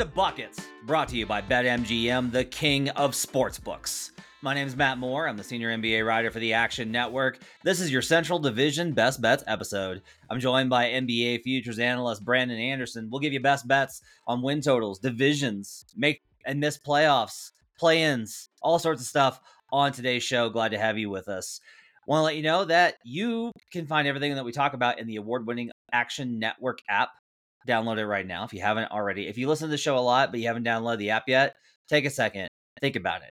To Buckets, brought to you by BetMGM, the king of sportsbooks. My name is Matt Moore. I'm the senior NBA writer for the Action Network. This is your Central Division Best Bets episode. I'm joined by NBA futures analyst Brandon Anderson. We'll give you best bets on win totals, divisions, make and miss playoffs, play-ins, all sorts of stuff on today's show. Glad to have you with us. Want to let you know that you can find everything that we talk about in the award-winning Action Network app download it right now if you haven't already. If you listen to the show a lot, but you haven't downloaded the app yet, take a second, think about it.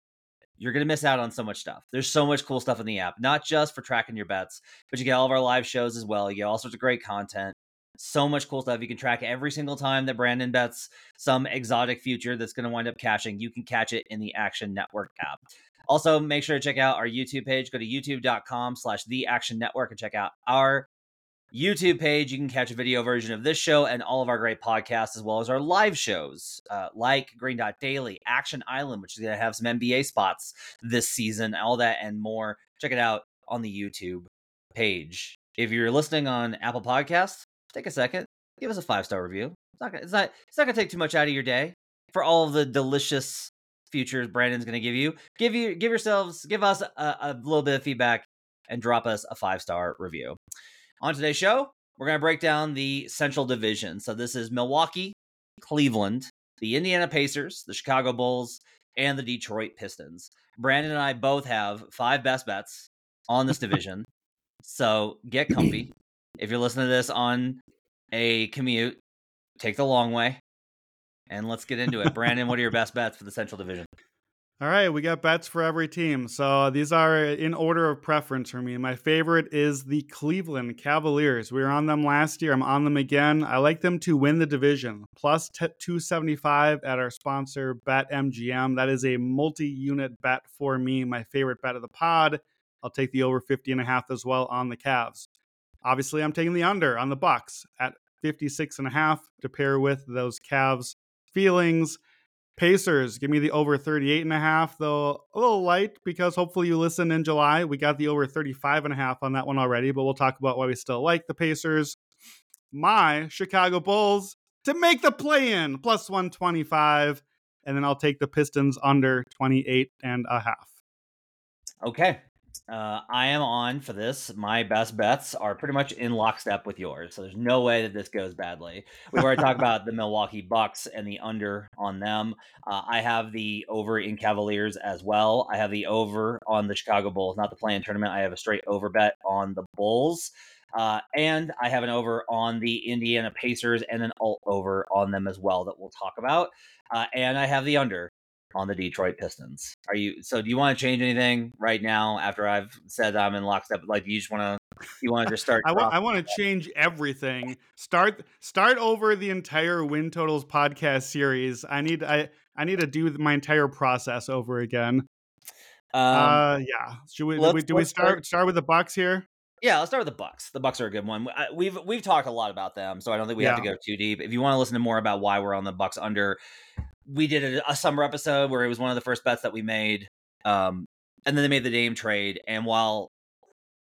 You're going to miss out on so much stuff. There's so much cool stuff in the app, not just for tracking your bets, but you get all of our live shows as well. You get all sorts of great content. So much cool stuff. You can track every single time that Brandon bets some exotic future that's going to wind up cashing. You can catch it in the Action Network app. Also, make sure to check out our YouTube page. Go to youtube.com slash the Action Network and check out our YouTube page. You can catch a video version of this show and all of our great podcasts, as well as our live shows uh, like Green Dot Daily, Action Island, which is going to have some NBA spots this season, all that and more. Check it out on the YouTube page. If you're listening on Apple Podcasts, take a second, give us a five star review. It's not, gonna, it's not, it's not going to take too much out of your day for all of the delicious futures Brandon's going to give you. Give you, give yourselves, give us a, a little bit of feedback and drop us a five star review. On today's show, we're going to break down the Central Division. So this is Milwaukee, Cleveland, the Indiana Pacers, the Chicago Bulls, and the Detroit Pistons. Brandon and I both have five best bets on this division. so get comfy. If you're listening to this on a commute, take the long way. And let's get into it. Brandon, what are your best bets for the Central Division? All right, we got bets for every team. So uh, these are in order of preference for me. My favorite is the Cleveland Cavaliers. We were on them last year. I'm on them again. I like them to win the division. Plus t- 275 at our sponsor, BetMGM. That is a multi unit bet for me. My favorite bet of the pod. I'll take the over 50 and a half as well on the Cavs. Obviously, I'm taking the under on the Bucks at 56 and a half to pair with those Cavs feelings. Pacers, give me the over 38 and a half, though a little light because hopefully you listen in July. We got the over 35 and a half on that one already, but we'll talk about why we still like the Pacers. My Chicago Bulls to make the play in plus 125, and then I'll take the Pistons under 28 and a half. Okay. Uh, I am on for this. My best bets are pretty much in lockstep with yours, so there's no way that this goes badly. We've already talked about the Milwaukee Bucks and the under on them. Uh, I have the over in Cavaliers as well. I have the over on the Chicago Bulls, not the play-in tournament. I have a straight over bet on the Bulls. Uh, and I have an over on the Indiana Pacers and an alt over on them as well that we'll talk about. Uh, and I have the under on the Detroit Pistons. Are you so do you want to change anything right now after I've said I'm in lockstep? Like you just want to you want to just start I want, I to change everything. Start start over the entire Win Totals podcast series. I need I I need to do my entire process over again. um, uh, yeah. Should we, do we do we start start- start with the Bucks here? Yeah, let's start with the Bucks. The Bucks are a good one. I, we've we've talked a lot about them, so I don't think we have to go too deep. If you want to listen to more about why we're on the Bucks under, we did a, a summer episode where it was one of the first bets that we made. Um, and then they made the Dame trade, and while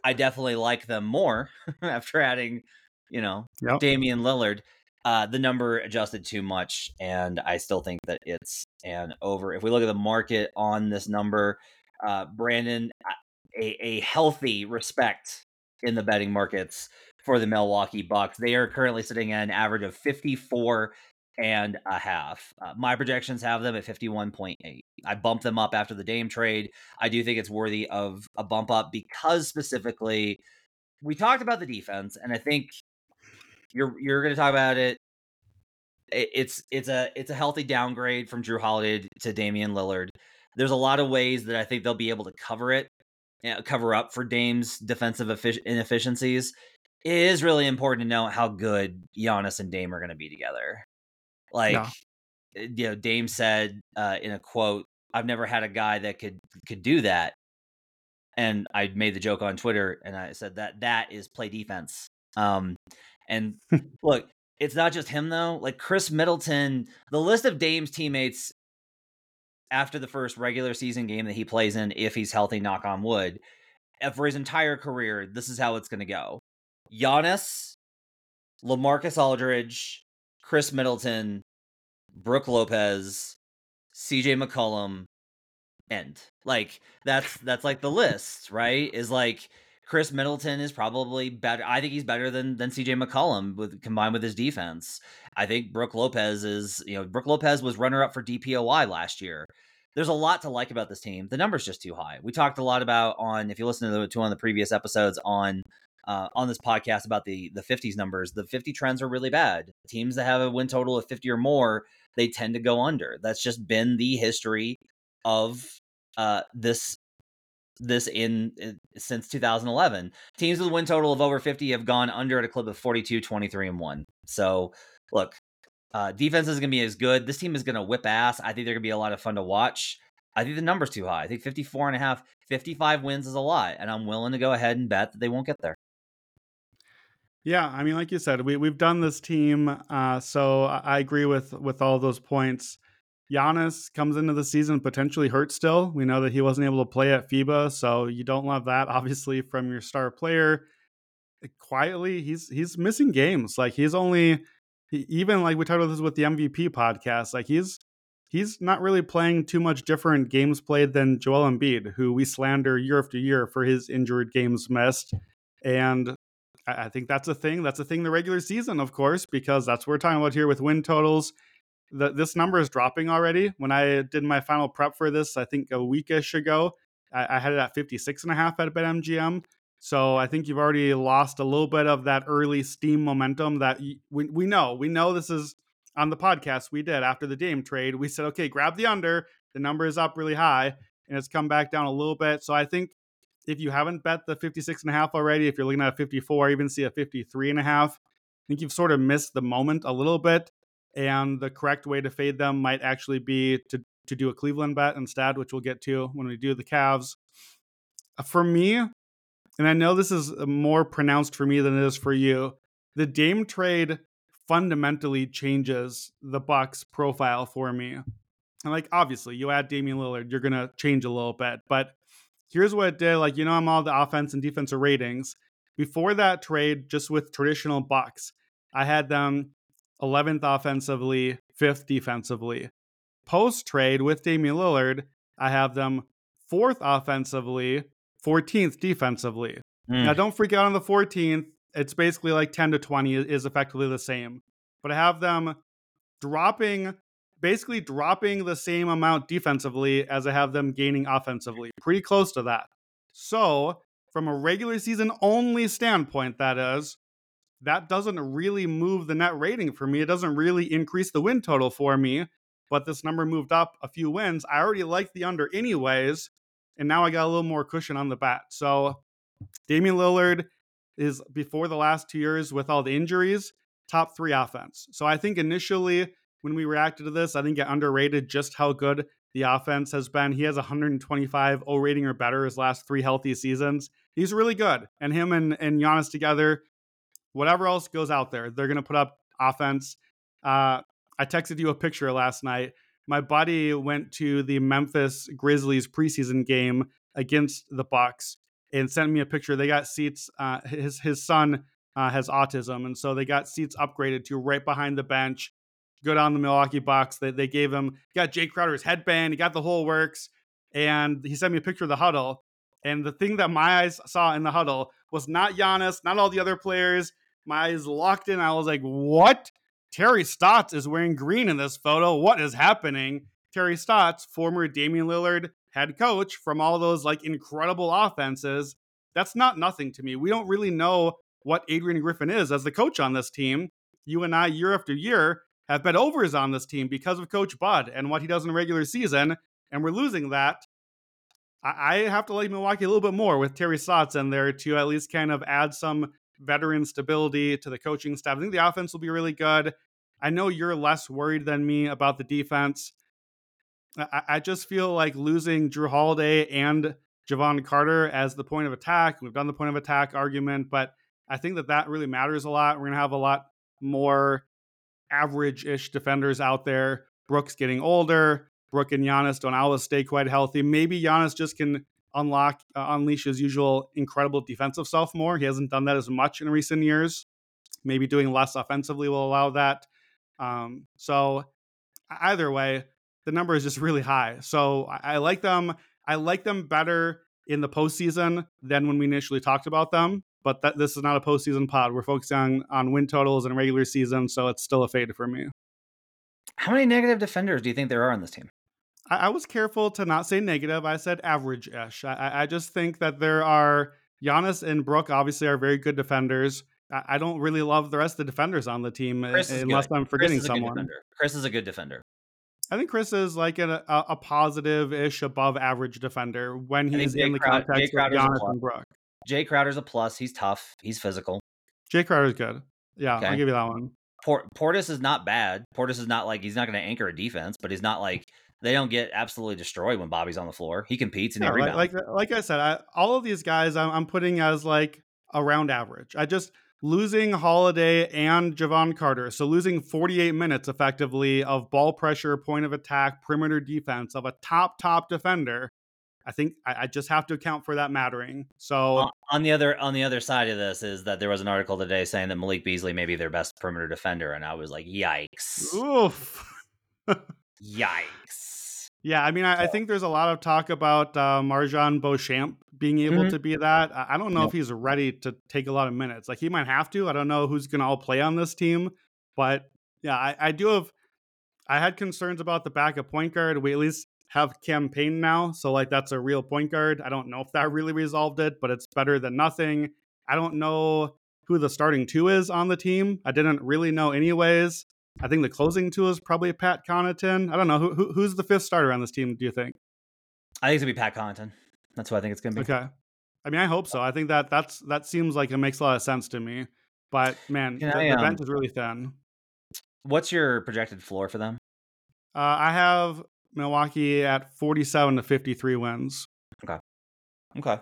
I definitely like them more after adding, you know, Yep. Damian Lillard. Uh, the number adjusted too much, and I still think that it's an over. If we look at the market on this number, uh, Brandon, a, a healthy respect in the betting markets for the Milwaukee Bucks. They are currently sitting at an average of 54 and a half. Uh, my projections have them at 51.8. I bumped them up after the Dame trade. I do think it's worthy of a bump up because specifically we talked about the defense and I think you're you're going to talk about it it- it's it's a it's a healthy downgrade from Jrue Holiday to Damian Lillard. there's a lot of ways that I think they'll be able to cover it, you know, cover up for Dame's defensive effic- inefficiencies. It is really important to know how good Giannis and Dame are going to be together. Like, Yeah. uh, you know, Dame said uh, in a quote, "I've never had a guy that could could do that." And I made the joke on Twitter, and I said that that is play defense. Um, and look, it's not just him though. Like Khris Middleton, the list of Dame's teammates after the first regular season game that he plays in, if he's healthy, knock on wood, uh, for his entire career, this is how it's going to go: Giannis, Lamarcus Aldridge, Khris Middleton, Brook Lopez, C.J. McCollum, end. Like that's that's like the list, right? Is like Khris Middleton is probably better. I think he's better than than CJ McCollum with combined with his defense. I think Brook Lopez is, you know, Brook Lopez was runner up for DPOY last year. There's a lot to like about this team. The number's just too high. We talked a lot about on if you listen to, the, to one of the previous episodes on uh, on this podcast about the the 50s numbers. The 50 trends are really bad. Teams that have a win total of 50 or more, they tend to go under. That's just been the history of uh, this this in, in since 2011. Teams with a win total of over 50 have gone under at a clip of 42, 23, and 1. So, look, uh, defense is going to be as good. This team is going to whip ass. I think they're going to be a lot of fun to watch. I think the number's too high. I think 54 and a half, 55 wins is a lot, and I'm willing to go ahead and bet that they won't get there. Yeah, I mean, like you said, we we've done this team, uh, so I I agree with with all those points. Giannis comes into the season potentially hurt still. We know that he wasn't able to play at FIBA, so you don't love that, obviously, from your star player. Eh, quietly, he's he's missing games. Like he's only he, even like we talked about this with the MVP podcast. Like he's he's not really playing too much different games played than Joel Embiid, who we slander year after year for his injured games missed. And I I think that's a thing. That's a thing the regular season, of course, because that's what we're talking about here with win totals. The, this number is dropping already. When I did my final prep for this, I think a weekish ago, I, I had it at 56 and a half at BetMGM. So I think you've already lost a little bit of that early steam momentum that y- we, we know. We know this is on the podcast we did after the Dame trade. We said, okay, grab the under. The number is up really high and it's come back down a little bit. So I think if you haven't bet the 56 and a half already, if you're looking at a 54, even see a 53 and a half, I think you've sort of missed the moment a little bit. And the correct way to fade them might actually be to, to do a Cleveland bet instead, which we'll get to when we do the Cavs. Uh, For me, and I know this is uh, more pronounced for me than it is for you, the Dame trade fundamentally changes the Bucks profile for me. And like obviously, you add Damian Lillard, you're gonna change a little bit. But here's what it did. Like, you know, I'm all the offense and defensive ratings. Before that trade, just with traditional Bucks, I had them 11th offensively, 5th defensively. Post trade with Damian Lillard, I have them 4th offensively, 14th defensively. Mm. Now, don't freak out on the 14th. It's basically like 10 to 20 is effectively the same. But I have them dropping, basically dropping the same amount defensively as I have them gaining offensively. Pretty close to that. So, from a regular season only standpoint, that is, that doesn't really move the net rating for me. It doesn't really increase the win total for me. But this number moved up a few wins. I already liked the under anyways. And now I got a little more cushion on the bat. So Damian Lillard is before the last two years with all the injuries, top three offense. So I think initially when we reacted to this, I think it underrated just how good the offense has been. He has 125 O rating or better his last three healthy seasons. He's really good. And him and, and Giannis together, whatever else goes out there, they're going to put up offense. Uh, I texted you a picture last night. My buddy went to the Memphis Grizzlies preseason game against the Bucks and sent me a picture. They got seats. Uh, his his son uh, has autism, and so they got seats upgraded to right behind the bench. Go down the Milwaukee Bucks. They they gave him got Jae Crowder's headband. He got the whole works, and he sent me a picture of the huddle. And the thing that my eyes saw in the huddle was not Giannis, not all the other players. My eyes locked in. I was like, "What? Terry Stotts is wearing green in this photo. What is happening?" Terry Stotts, former Damian Lillard head coach from all those like incredible offenses. That's not nothing to me. We don't really know what Adrian Griffin is as the coach on this team. You and I, year after year, have bet overs on this team because of Coach Bud and what he does in regular season. and we're losing that. I, have to like Milwaukee a little bit more with Terry Stotts in there to at least kind of add some veteran stability to the coaching staff. I think the offense will be really good. I know you're less worried than me about the defense. I, I just feel like losing Jrue Holiday and Jevon Carter as the point of attack. We've done the point of attack argument, but I think that that really matters a lot. We're going to have a lot more average ish defenders out there. Brooks getting older. Brook and Giannis don't always stay quite healthy. Maybe Giannis just can unlock, uh, unleash his usual incredible defensive self more. He hasn't done that as much in recent years. Maybe doing less offensively will allow that. Um, so either way, the number is just really high. So I, I like them. I like them better in the postseason than when we initially talked about them. But that, this is not a postseason pod. We're focusing on, on win totals and regular season, so it's still a fade for me. How many negative defenders do you think there are on this team? I, I was careful to not say negative. I said average-ish. I, I just think that there are Giannis and Brook obviously are very good defenders. I, I don't really love the rest of the defenders on the team eh, unless good. I'm forgetting Chris is a good someone. Chris is a good defender. I think Chris is like a, a, a positive-ish above average defender when he's in the context of Giannis and Brook. Jae Crowder's a plus. He's tough. He's physical. Jae Crowder's good. Yeah, Okay. I'll give you that one. Port- Portis is not bad. Portis is not like he's not going to anchor a defense, but he's not like they don't get absolutely destroyed when Bobby's on the floor. He competes and Yeah, he like, rebounds. like uh, like I said, I, all of these guys I'm, I'm putting as like around average. I just losing Holiday and Jevon Carter, so losing 48 minutes effectively of ball pressure, point of attack, perimeter defense of a top top defender. I think I, I just have to account for that mattering. So On- on the other on the other side of this is that there was an article today saying that Malik Beasley may be their best perimeter defender, and I was like, yikes, oof. yikes. Yeah, I mean, I, I think there's a lot of talk about uh, MarJon Beauchamp being able Mhm. to be that. I, I don't know Yep. if he's ready to take a lot of minutes. Like he might have to. I don't know who's going to all play on this team, but yeah, I, I do have. I had concerns about the backup point guard. We at least have Cam Payne now, so like that's a real point guard. I don't know if that really resolved it, but it's better than nothing. I don't know who the starting two is on the team. I didn't really know anyways. I think the closing two is probably Pat Connaughton. I don't know who, who who's the fifth starter on this team. Do you think? I think it's gonna be Pat Connaughton. That's what I think it's gonna be. Okay, I mean I hope so. I think that that's that seems like it makes a lot of sense to me. But man, Can the, I, the um, bench is really thin. What's your projected floor for them? Uh, I have Milwaukee at forty-seven to fifty-three wins. Okay. Okay.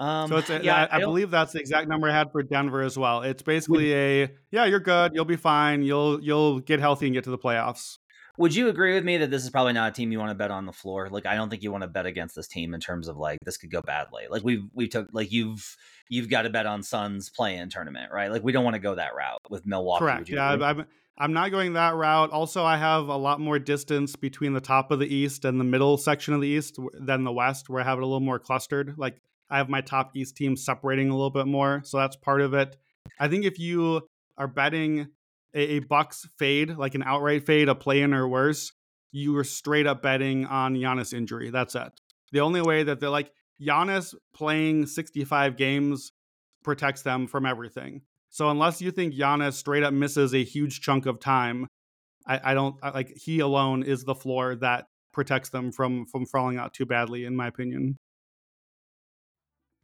Um, So it's a, yeah, I, I, believe that's the exact number I had for Denver as well. It's basically a yeah, you're good, you'll be fine, you'll you'll get healthy and get to the playoffs. Would you agree with me that this is probably not a team you want to bet on the floor? Like, I don't think you want to bet against this team in terms of like this could go badly. Like we've we took like you've you've got to bet on Suns play-in tournament, right? Like we don't want to go that route with Milwaukee. Correct. Would Yeah, agree? I'm I'm not going that route. Also, I have a lot more distance between the top of the East and the middle section of the East than the West, where I have it a little more clustered. Like I have my top East team separating a little bit more, so that's part of it. I think if you are betting a, a Bucks fade, like an outright fade, a play in or worse, you are straight up betting on Giannis injury. That's it. The only way that they're like Giannis playing 65 games protects them from everything. So unless you think Giannis straight up misses a huge chunk of time, I, I don't I, like he alone is the floor that protects them from from falling out too badly, in my opinion.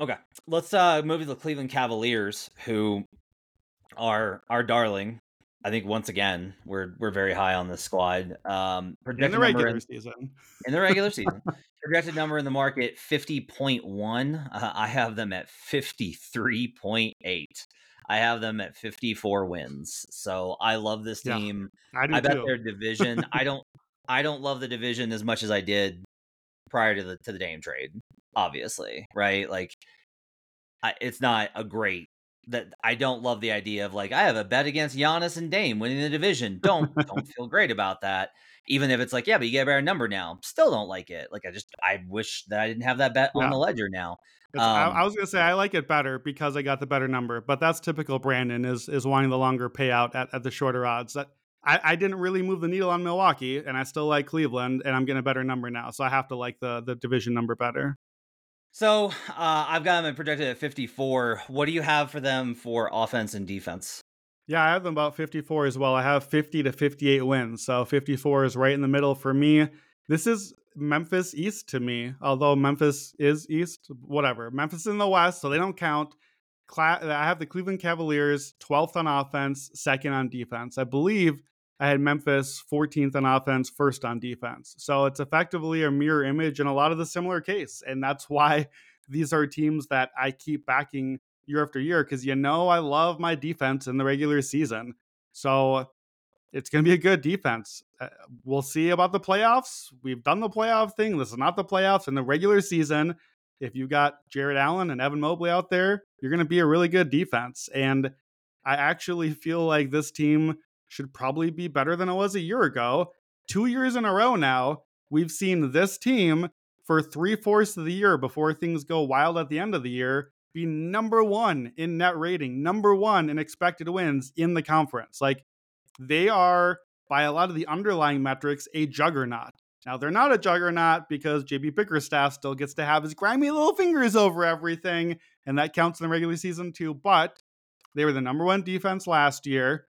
Okay, let's uh, move to the Cleveland Cavaliers, who are our darling. I think once again we're we're very high on this squad. Um, In projected the number regular in- season. in the regular season. Projected number in the market fifty point one. Uh, I have them at fifty three point eight. I have them at fifty four wins. So I love this Yeah, team. I do I bet too. their division. I don't. I don't love the division as much as I did prior to the to the Dame trade. Obviously, right? Like, I, it's not a great that I don't love the idea of like I have a bet against Giannis and Dame winning the division. Don't don't feel great about that. Even if it's like, yeah, but you get a better number now. Still don't like it. Like I just I wish that I didn't have that bet Yeah. on the ledger now. It's- I, Um, I was gonna say I like it better because I got the better number, but that's typical Brandon is is wanting the longer payout at, at the shorter odds. That I, I didn't really move the needle on Milwaukee, and I still like Cleveland, and I'm getting a better number now, so I have to like the the division number better. So uh, I've got them projected at 54. What do you have for them for offense and defense? Yeah, I have them about 54 as well. I have 50 to 58 wins, so 54 is right in the middle for me. This is Memphis East to me, although Memphis is East, whatever. Memphis is in the West, so they don't count. Cla- I have the Cleveland Cavaliers 12th on offense, second on defense. I believe I had Memphis 14th on offense, first on defense. So it's effectively a mirror image in a lot of the similar case. And that's why these are teams that I keep backing year after year because you know I love my defense in the regular season. So it's going to be a good defense. Uh, we'll see about the playoffs. We've done the playoff thing. This is not the playoffs in the regular season. If you've got Jarrett Allen and Evan Mobley out there, you're going to be a really good defense. And I actually feel like this team should probably be better than it was a year ago. Two years in a row now, we've seen this team for three fourths of the year before things go wild at the end of the year be number one in net rating, number one in expected wins in the conference. Like they are, by a lot of the underlying metrics, a juggernaut. Now they're not a juggernaut because JB Bickerstaff still gets to have his grimy little fingers over everything, and that counts in the regular season too. But they were the number one defense last year.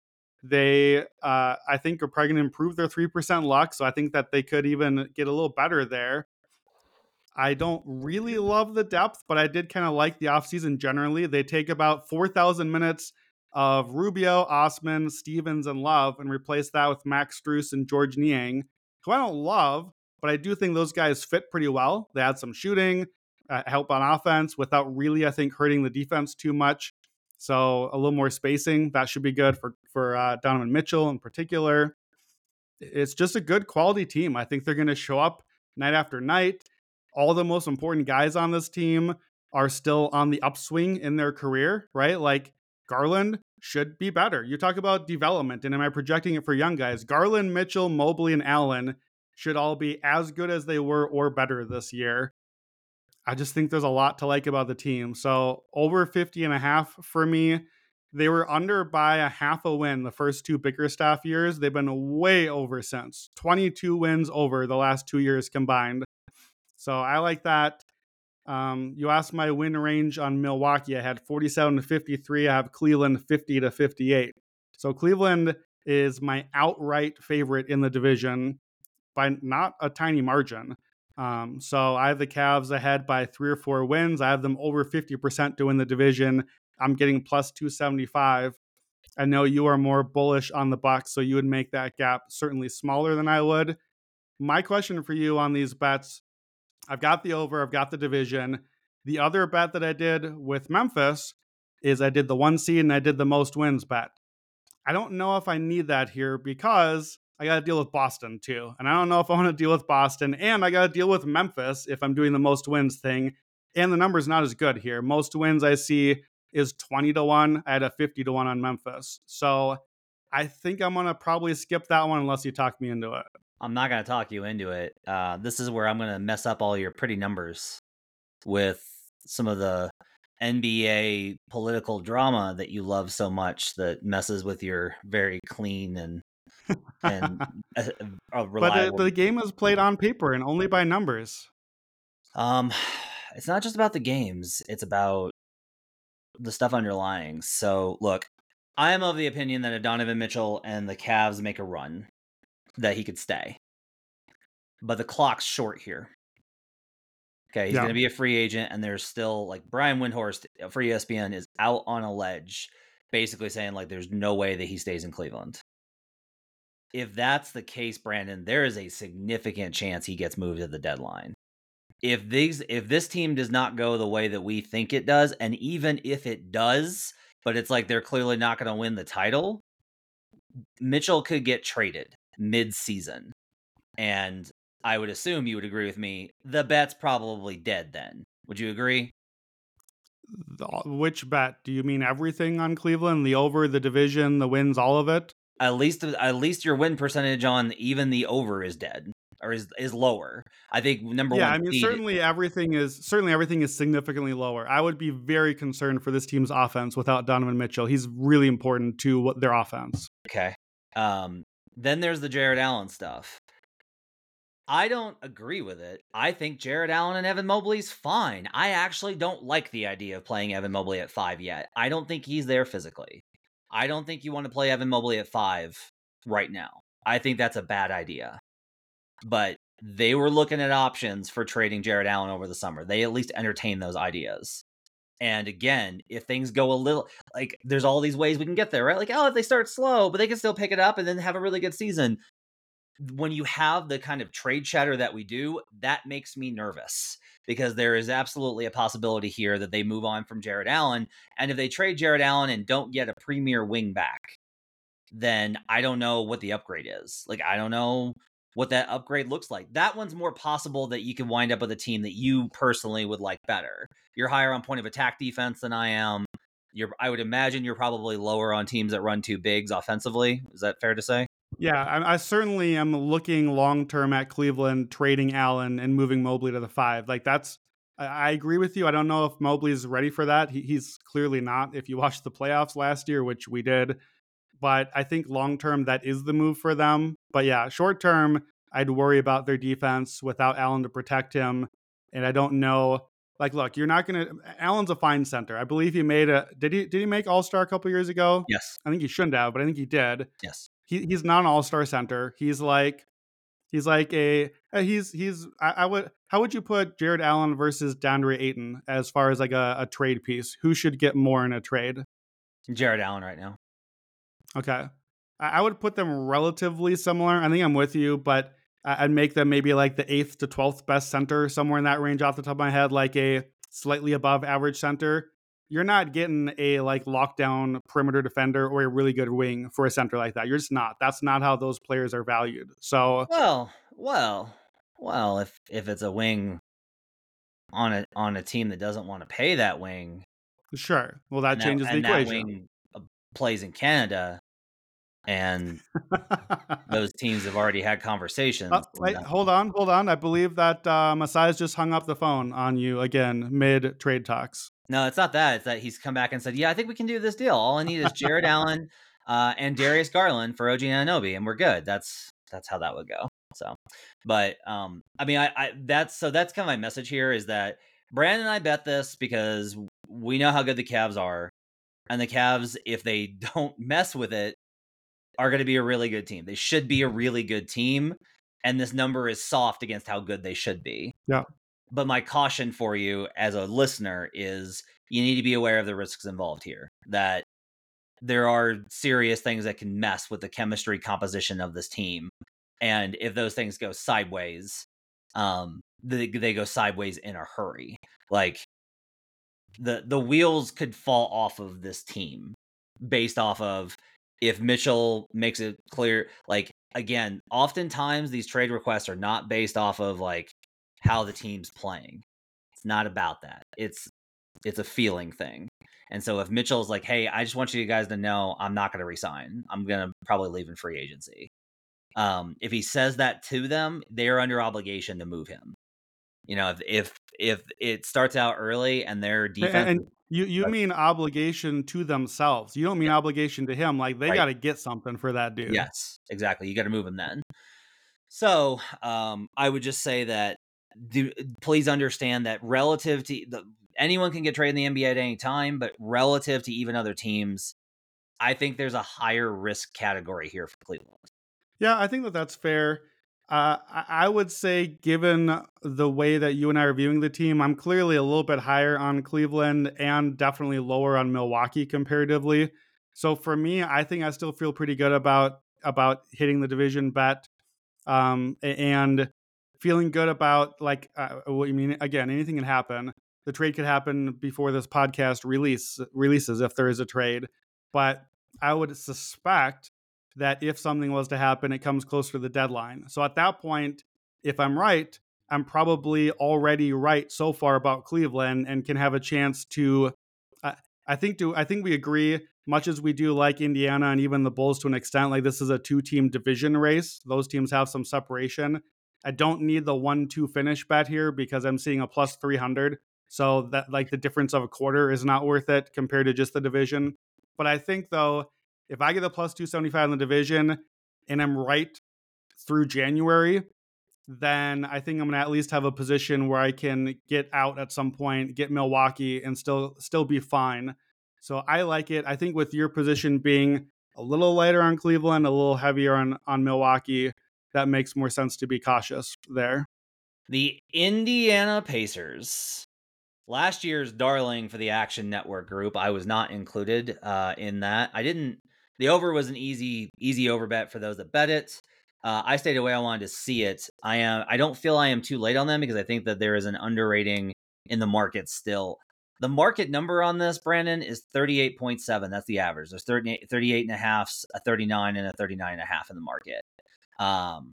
They, uh, I think, are probably going to improve their three percent luck. So I think that they could even get a little better there. I don't really love the depth, but I did kind of like the offseason generally. They take about 4,000 minutes of Rubio, Osman, Stevens, and Love and replace that with Max Strus and Georges Niang, who I don't love, but I do think those guys fit pretty well. They add some shooting, uh, help on offense without really, I think, hurting the defense too much. So a little more spacing that should be good for for uh, Donovan Mitchell in particular. It's just a good quality team. I think they're going to show up night after night all the most important guys on this team are still on the upswing in their career, right? Like Garland should be better. You talk about development, and am I projecting it for young guys? Garland, Mitchell, Mobley, and Allen should all be as good as they were or better this year. I just think there's a lot to like about the team. So over 50 and a half for me. They were under by a half a win the first two Bickerstaff years. They've been way over since 22 wins over the last two years combined. So I like that. Um, you asked my win range on Milwaukee. I had 47 to 53. I have Cleveland 50 to 58. So Cleveland is my outright favorite in the division by not a tiny margin. Um, so I have the Cavs ahead by three or four wins. I have them over 50% to win the division. I'm getting plus 275. I know you are more bullish on the Bucks, so you would make that gap certainly smaller than I would. My question for you on these bets I've got the over, I've got the division. The other bet that I did with Memphis is I did the one seed and I did the most wins bet. I don't know if I need that here because I got to deal with Boston too. And I don't know if I want to deal with Boston and I got to deal with Memphis if I'm doing the most wins thing. And the number's not as good here. Most wins I see is 20 to 1. I had a 50 to 1 on Memphis. So I think I'm going to probably skip that one unless you talk me into it. I'm not going to talk you into it. Uh, this is where I'm going to mess up all your pretty numbers with some of the NBA political drama that you love so much that messes with your very clean and and uh, uh, But the, the game is played on paper and only by numbers. Um, it's not just about the games; it's about the stuff underlying. So, look, I am of the opinion that if Donovan Mitchell and the Cavs make a run, that he could stay. But the clock's short here. Okay, he's Yeah. going to be a free agent, and there's still like Brian Windhorst for E ESPN is out on a ledge, basically saying like there's no way that he stays in Cleveland. If that's the case, Brandon, there is a significant chance he gets moved at the deadline. If these if this team does not go the way that we think it does, and even if it does, but it's like they're clearly not going to win the title, Mitchell could get traded mid-season. And I would assume you would agree with me. The bet's probably dead then. Would you agree? The- Which bet? Do you mean everything on Cleveland? The over, the division, the wins, all of it? At least at least your win percentage on even the over is dead or is is lower. I think number yeah, one. Yeah, I mean certainly everything is certainly everything is significantly lower. I would be very concerned for this team's offense without Donovan Mitchell. He's really important to what their offense. Okay. Um, then there's the Jarrett Allen stuff. I don't agree with it. I think Jarrett Allen and Evan Mobley's fine. I actually don't like the idea of playing Evan Mobley at five yet. I don't think he's there physically. I don't think you want to play Evan Mobley at five right now. I think that's a bad idea. But they were looking at options for trading Jarrett Allen over the summer. They at least entertained those ideas. And again, if things go a little like there's all these ways we can get there, right? Like, oh, if they start slow, but they can still pick it up and then have a really good season. When you have the kind of trade chatter that we do, that makes me nervous because there is absolutely a possibility here that they move on from Jarrett Allen. And if they trade Jarrett Allen and don't get a premier wing back, then I don't know what the upgrade is. Like, I don't know what that upgrade looks like. That one's more possible that you can wind up with a team that you personally would like better. You're higher on point of attack defense than I am. You're I would imagine you're probably lower on teams that run two bigs offensively. Is that fair to say? Yeah, I, I certainly am looking long term at Cleveland trading Allen and moving Mobley to the five. Like that's, I, I agree with you. I don't know if Mobley's ready for that. He, he's clearly not. If you watched the playoffs last year, which we did, but I think long term that is the move for them. But yeah, short term, I'd worry about their defense without Allen to protect him, and I don't know. Like, look, you're not gonna. Allen's a fine center. I believe he made a. Did he? Did he make All Star a couple years ago? Yes. I think he shouldn't have, but I think he did Yes. He, he's not an all-star center. He's like he's like a uh, he's he's I, I would how would you put Jarrett Allen versus DeAndre Ayton as far as like a, a trade piece? Who should get more in a trade? Jarrett Allen right now. Okay. I, I would put them relatively similar. I think I'm with you, but I'd make them maybe like the eighth to twelfth best center, somewhere in that range off the top of my head, like a slightly above average center. You're not getting a like lockdown perimeter defender or a really good wing for a center like that. You're just not. That's not how those players are valued. So Well, well, well. If if it's a wing on a on a team that doesn't want to pay that wing, sure. Well, that changes and the that equation. wing uh, plays in Canada, and those teams have already had conversations. Oh, wait, hold on, hold on. I believe that uh, Masai's just hung up the phone on you again mid trade talks. No, it's not that. It's that he's come back and said, "Yeah, I think we can do this deal. All I need is Jarrett Allen uh, and Darius Garland for OG Anunoby, and we're good." That's that's how that would go. So, but um, I mean, I, I that's so that's kind of my message here is that Brandon and I bet this because we know how good the Cavs are, and the Cavs, if they don't mess with it, are going to be a really good team. They should be a really good team, and this number is soft against how good they should be. Yeah. But my caution for you as a listener is you need to be aware of the risks involved here. That there are serious things that can mess with the chemistry composition of this team. And if those things go sideways, um, they, they go sideways in a hurry. Like the the wheels could fall off of this team based off of if Mitchell makes it clear. Like again, oftentimes these trade requests are not based off of like how the team's playing. It's not about that. It's it's a feeling thing. And so if Mitchell's like, "Hey, I just want you guys to know I'm not going to resign. I'm going to probably leave in free agency." Um, if he says that to them, they are under obligation to move him. You know, if if if it starts out early and their defense, and you you mean obligation to themselves? You don't mean obligation to him. Like they Right. got to get something for that dude. Yes, exactly. You got to move him then. So um, I would just say that do, please understand that relative to the, anyone can get traded in the NBA at any time, but relative to even other teams, I think there's a higher risk category here for Cleveland. Yeah, I think that that's fair. Uh, I, would say, given the way that you and I are viewing the team, I'm clearly a little bit higher on Cleveland and definitely lower on Milwaukee comparatively. So for me, I think I still feel pretty good about about hitting the division bet, um, and feeling good about like uh, what you mean. Again, anything can happen. The trade could happen before this podcast release releases if there is a trade, but I would suspect that if something was to happen, it comes closer to the deadline. So at that point, if I'm right, I'm probably already right so far about Cleveland and can have a chance to. I I think do I think we agree much as we do like Indiana and even the Bulls to an extent. Like this is a two team division race. Those teams have some separation. I don't need the one two finish bet here because I'm seeing a plus three hundred. So that like the difference of a quarter is not worth it compared to just the division. But I think though, if I get the plus two seventy five in the division and I'm right through January, then I think I'm gonna at least have a position where I can get out at some point, get Milwaukee, and still still be fine. So I like it. I think with your position being a little lighter on Cleveland, a little heavier on on Milwaukee, that makes more sense to be cautious there. The Indiana Pacers. Last year's darling for the Action Network group. I was not included uh, in that. I didn't. The over was an easy easy over bet for those that bet it. Uh, I stayed away. I wanted to see it. I am. I don't feel I am too late on them because I think that there is an underrating in the market still. The market number on this, Brandon, is 38.7. That's the average. There's 38, 38 and a half, a 39, and a 39 and a half in the market. Um,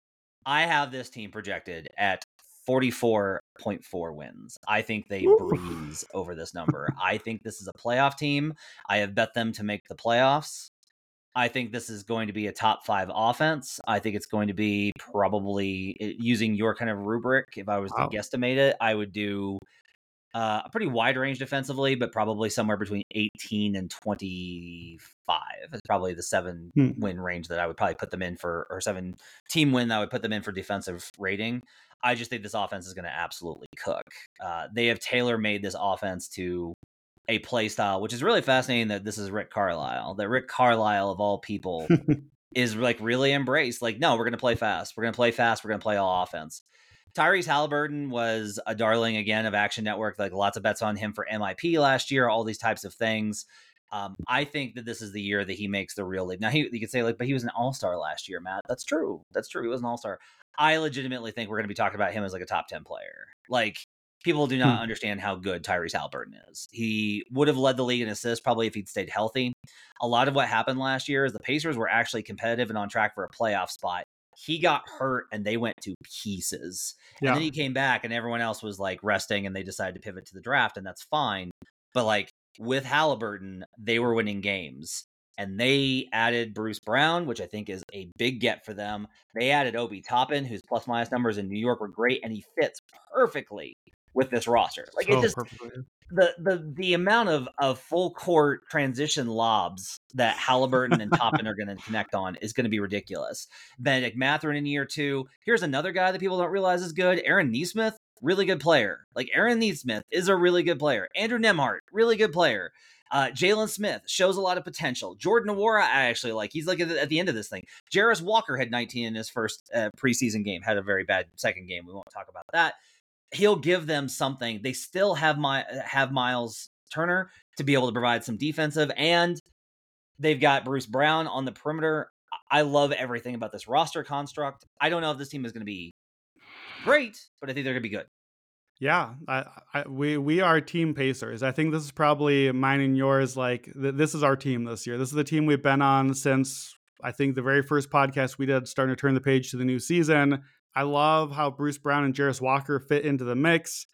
I have this team projected at 44.4 wins. I think they Ooh. breeze over this number. I think this is a playoff team. I have bet them to make the playoffs. I think this is going to be a top five offense. I think it's going to be probably eh, using your kind of rubric. If I was Wow. to guesstimate it, I would do uh, a pretty wide range defensively, but probably somewhere between 18 and 25. It's probably the seven Hmm. win range that I would probably put them in for, or seven team win that I would put them in for defensive rating. I just think this offense is going to absolutely cook. Uh, they have tailor made this offense to a play style, which is really fascinating that this is Rick Carlisle. That Rick Carlisle, of all people, is like really embraced. Like, no, we're going to play fast. We're going to play fast. We're going to play all offense. Tyrese Halliburton was a darling again of Action Network. Like lots of bets on him for MIP last year, all these types of things. Um, I think that this is the year that he makes the real league. Now, he, you could say like, but he was an all star last year, Matt. That's true. That's true. He was an all star. I legitimately think we're going to be talking about him as like a top ten player. Like people do not Hmm. understand how good Tyrese Halliburton is. He would have led the league in assists probably if he'd stayed healthy. A lot of what happened last year is the Pacers were actually competitive and on track for a playoff spot. He got hurt and they went to pieces. Yeah. And then he came back and everyone else was like resting and they decided to pivot to the draft and that's fine. But like with Halliburton, they were winning games. And they added Bruce Brown, which I think is a big get for them. They added Obi Toppin, whose plus minus numbers in New York were great, and he fits perfectly with this roster. Like So it oh, just perfectly. The the the amount of of full court transition lobs that Halliburton and Toppin are going to connect on is going to be ridiculous. Bennedict Mathurin in year two. Here's another guy that people don't realize is good. Aaron Nesmith, really good player. Like Aaron Nesmith is a really good player. Andrew Nembhard, really good player. Uh, Jalen Smith shows a lot of potential. Jordan Nwora, I actually like. He's like at the, at the end of this thing. Jarace Walker had 19 in his first uh, preseason game. Had a very bad second game. We won't talk about that he'll give them something. They still have my uh, have Miles Turner to be able to provide some defensive, and they've got Bruce Brown on the perimeter. I love everything about this roster construct. I don't know if this team is going to be great, but I think they're going to be good. Yeah, I, I, we we are team Pacers. I think this is probably mine and yours. Like th- this is our team this year. This is the team we've been on since I think the very first podcast we did, starting to turn the page to the new season. I love how Bruce Brown and Jarace Walker fit into the mix.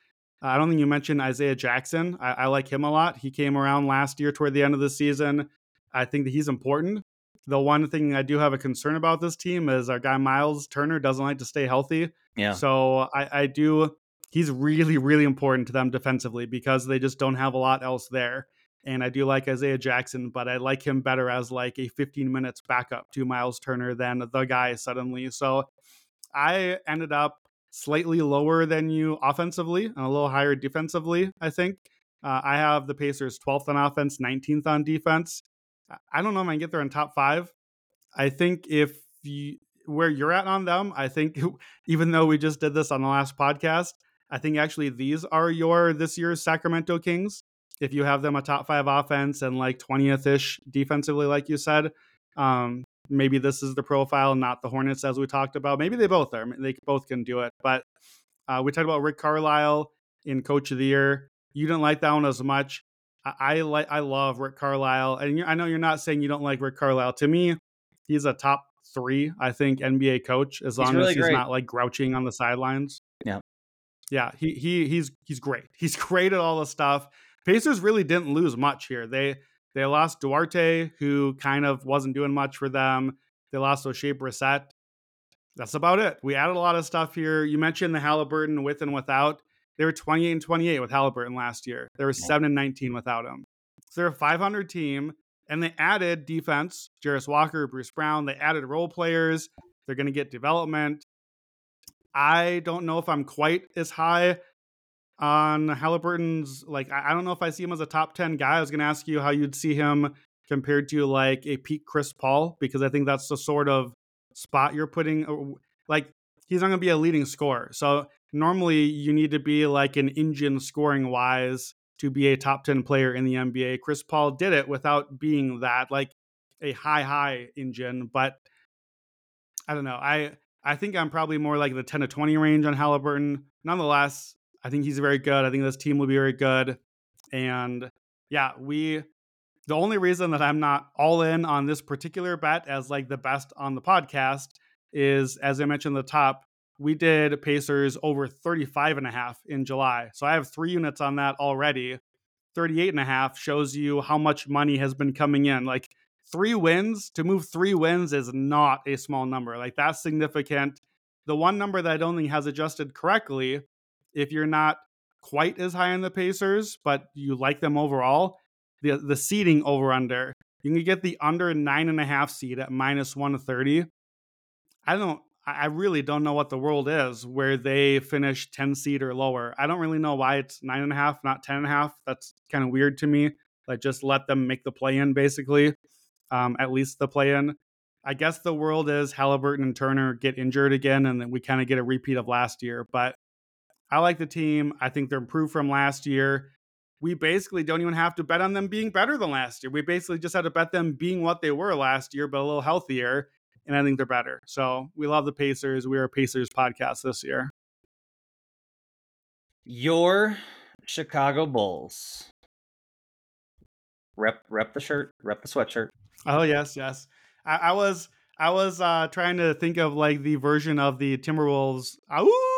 Uh, I don't think you mentioned Isaiah Jackson. I, I like him a lot. He came around last year toward the end of the season. I think that he's important. The one thing I do have a concern about this team is our guy Miles Turner doesn't like to stay healthy. Yeah. So I, I do. He's really, really important to them defensively because they just don't have a lot else there. And I do like Isaiah Jackson, but I like him better as like a 15 minutes backup to Miles Turner than the guy suddenly. So I ended up slightly lower than you offensively and a little higher defensively, I think. Uh, I have the Pacers 12th on offense, 19th on defense. I- don't know if I can get there in top five. I think if you, where you're at on them, I think even though we just did this on the last podcast, I think actually these are your this year's Sacramento Kings. If you have them a top five offense and like 20th ish defensively, like you said, um, maybe this is the profile, not the Hornets as we talked about. Maybe they both are. They both can do it. But uh, we talked about Rick Carlisle in Coach of the Year. You didn't like that one as much. I, I like. I love Rick Carlisle, and I know you're not saying you don't like Rick Carlisle. To me, he's a top three. I think NBA coach as long really as he's great. not like grouching on the sidelines. Yeah. Yeah, he he he's he's great. He's great at all the stuff. Pacers really didn't lose much here. They they lost Duarte, who kind of wasn't doing much for them. They lost Oshae Brissett. That's about it. We added a lot of stuff here. You mentioned the Halliburton with and without. They were 28 and 28 with Halliburton last year. They were 7 and 19 without him. So they're a 500 team, and they added defense, Jarace Walker, Bruce Brown. They added role players. They're going to get development. I don't know if I'm quite as high on Halliburton's. Like, I don't know if I see him as a top 10 guy. I was to ask you how you'd see him compared to like a peak Chris Paul, because I think that's the sort of spot you're putting. Uh, like, he's not to be a leading scorer. So normally you need to be like an engine scoring wise to be a top 10 player in the NBA. Chris Paul did it without being that, like a high, high engine. But I don't know. I I think I'm probably more like the 10 to 20 range on Halliburton. Nonetheless, I think he's very good. I think this team will be very good. And yeah, we the only reason that I'm not all in on this particular bet as like the best on the podcast is as I mentioned the top, we did Pacers over 35 and a half in July. So I have three units on that already. 38 and a half shows you how much money has been coming in. Like three wins to move three wins is not a small number. Like that's significant. The one number that I don't think has adjusted correctly, if you're not quite as high on the Pacers, but you like them overall, the the seeding over under. You can get the under nine and a half seed at minus one thirty. I don't I really don't know what the world is where they finish 10 seed or lower. I don't really know why it's nine and a half, not 10 and a half. That's kind of weird to me. Like just let them make the play in basically um, at least the play in. I guess the world is Halliburton and Turner get injured again, and then we kind of get a repeat of last year. But I like the team. I think they're improved from last year. We basically don't even have to bet on them being better than last year. We basically just had to bet them being what they were last year, but a little healthier. And I think they're better. So we love the Pacers. We are a Pacers podcast this year. Your Chicago Bulls. Rep rep the shirt, rep the sweatshirt. Oh yes, yes. I, I was I was uh, trying to think of like the version of the Timberwolves. Ooh,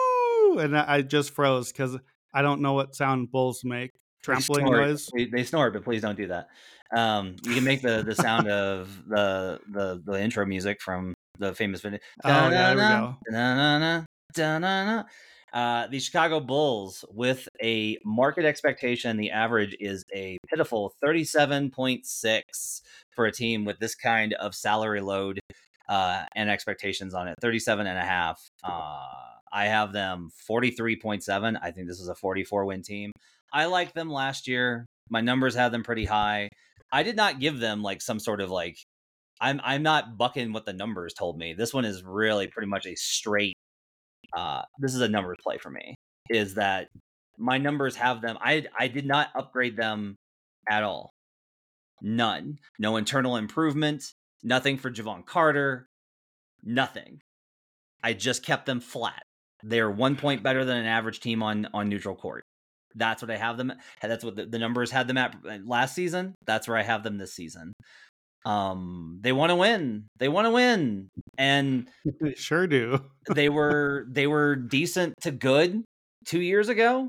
and I just froze because I don't know what sound bulls make. Trampling noise. They, they snort, but please don't do that. Um, you can make the the sound of the the the intro music from the famous video. Oh, yeah, there we go. Uh, the Chicago Bulls, with a market expectation, the average is a pitiful 37.6 for a team with this kind of salary load uh, and expectations on it. 37 and a half. Uh, I have them 43.7. I think this is a 44 win team. I liked them last year. My numbers have them pretty high. I did not give them like some sort of like I'm I'm not bucking what the numbers told me. This one is really pretty much a straight uh, this is a numbers play for me. Is that my numbers have them? I I did not upgrade them at all. None. No internal improvement. Nothing for Jevon Carter. Nothing. I just kept them flat. They're one point better than an average team on on neutral court. That's what I have them. That's what the, the numbers had them at uh, last season. That's where I have them this season. Um, they want to win. They want to win, and they sure do. they were they were decent to good two years ago.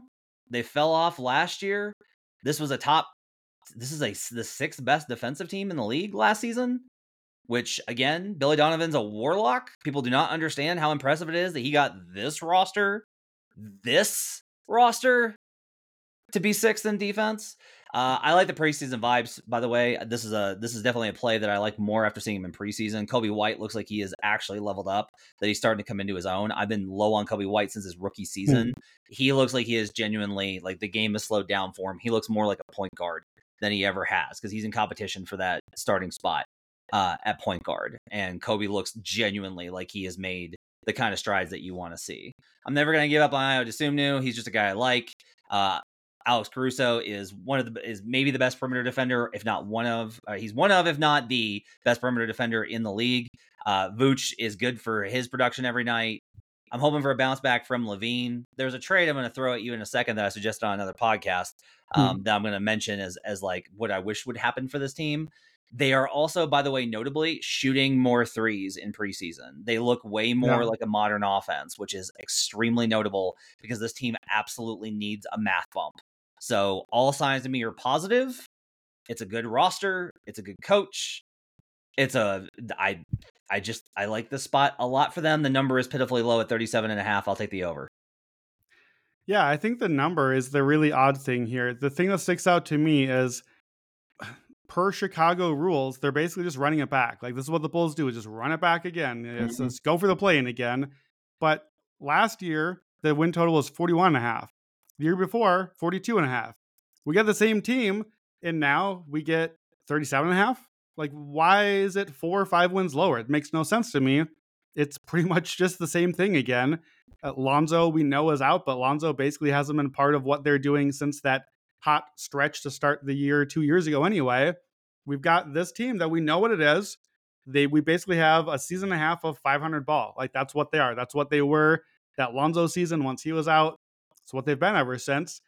They fell off last year. This was a top. This is a the sixth best defensive team in the league last season. Which again, Billy Donovan's a warlock. People do not understand how impressive it is that he got this roster, this roster, to be sixth in defense. Uh, I like the preseason vibes. By the way, this is a this is definitely a play that I like more after seeing him in preseason. Coby White looks like he is actually leveled up. That he's starting to come into his own. I've been low on Coby White since his rookie season. Mm-hmm. He looks like he is genuinely like the game has slowed down for him. He looks more like a point guard than he ever has because he's in competition for that starting spot uh, at point guard. And Coby looks genuinely like he has made the kind of strides that you want to see. I'm never going to give up on Ayo Dosunmu. He's just a guy I like. Uh, Alex Caruso is one of the is maybe the best perimeter defender, if not one of. Uh, he's one of, if not the best perimeter defender in the league. Uh, Vooch is good for his production every night. I'm hoping for a bounce back from LaVine. There's a trade I'm going to throw at you in a second that I suggested on another podcast hmm. um, hmm. that I'm going to mention as as like what I wish would happen for this team. They are also, by the way, notably shooting more threes in preseason. They look way more Yeah. like a modern offense, which is extremely notable because this team absolutely needs a math bump. So all signs to me are positive. It's a good roster. It's a good coach. It's a I I just I like this spot a lot for them. The number is pitifully low at 37 and a half. I'll take the over. Yeah, I think the number is the really odd thing here. The thing that sticks out to me is per Chicago rules, they're basically just running it back. Like this is what the Bulls do, is just run it back again. It's Mhm. just go for the play in again. But last year, the win total was 41 and a half. The year before, 42 and a half. We got the same team, and now we get 37 and a half. Like, why is it four or five wins lower? It makes no sense to me. It's pretty much just the same thing again. Uh, Lonzo, we know, is out, but Lonzo basically hasn't been part of what they're doing since that hot stretch to start the year two years ago anyway. We've got this team that we know what it is. They we basically have a season and a half of 500 ball. Like that's what they are. That's what they were that Lonzo season once he was out. It's what they've been ever since.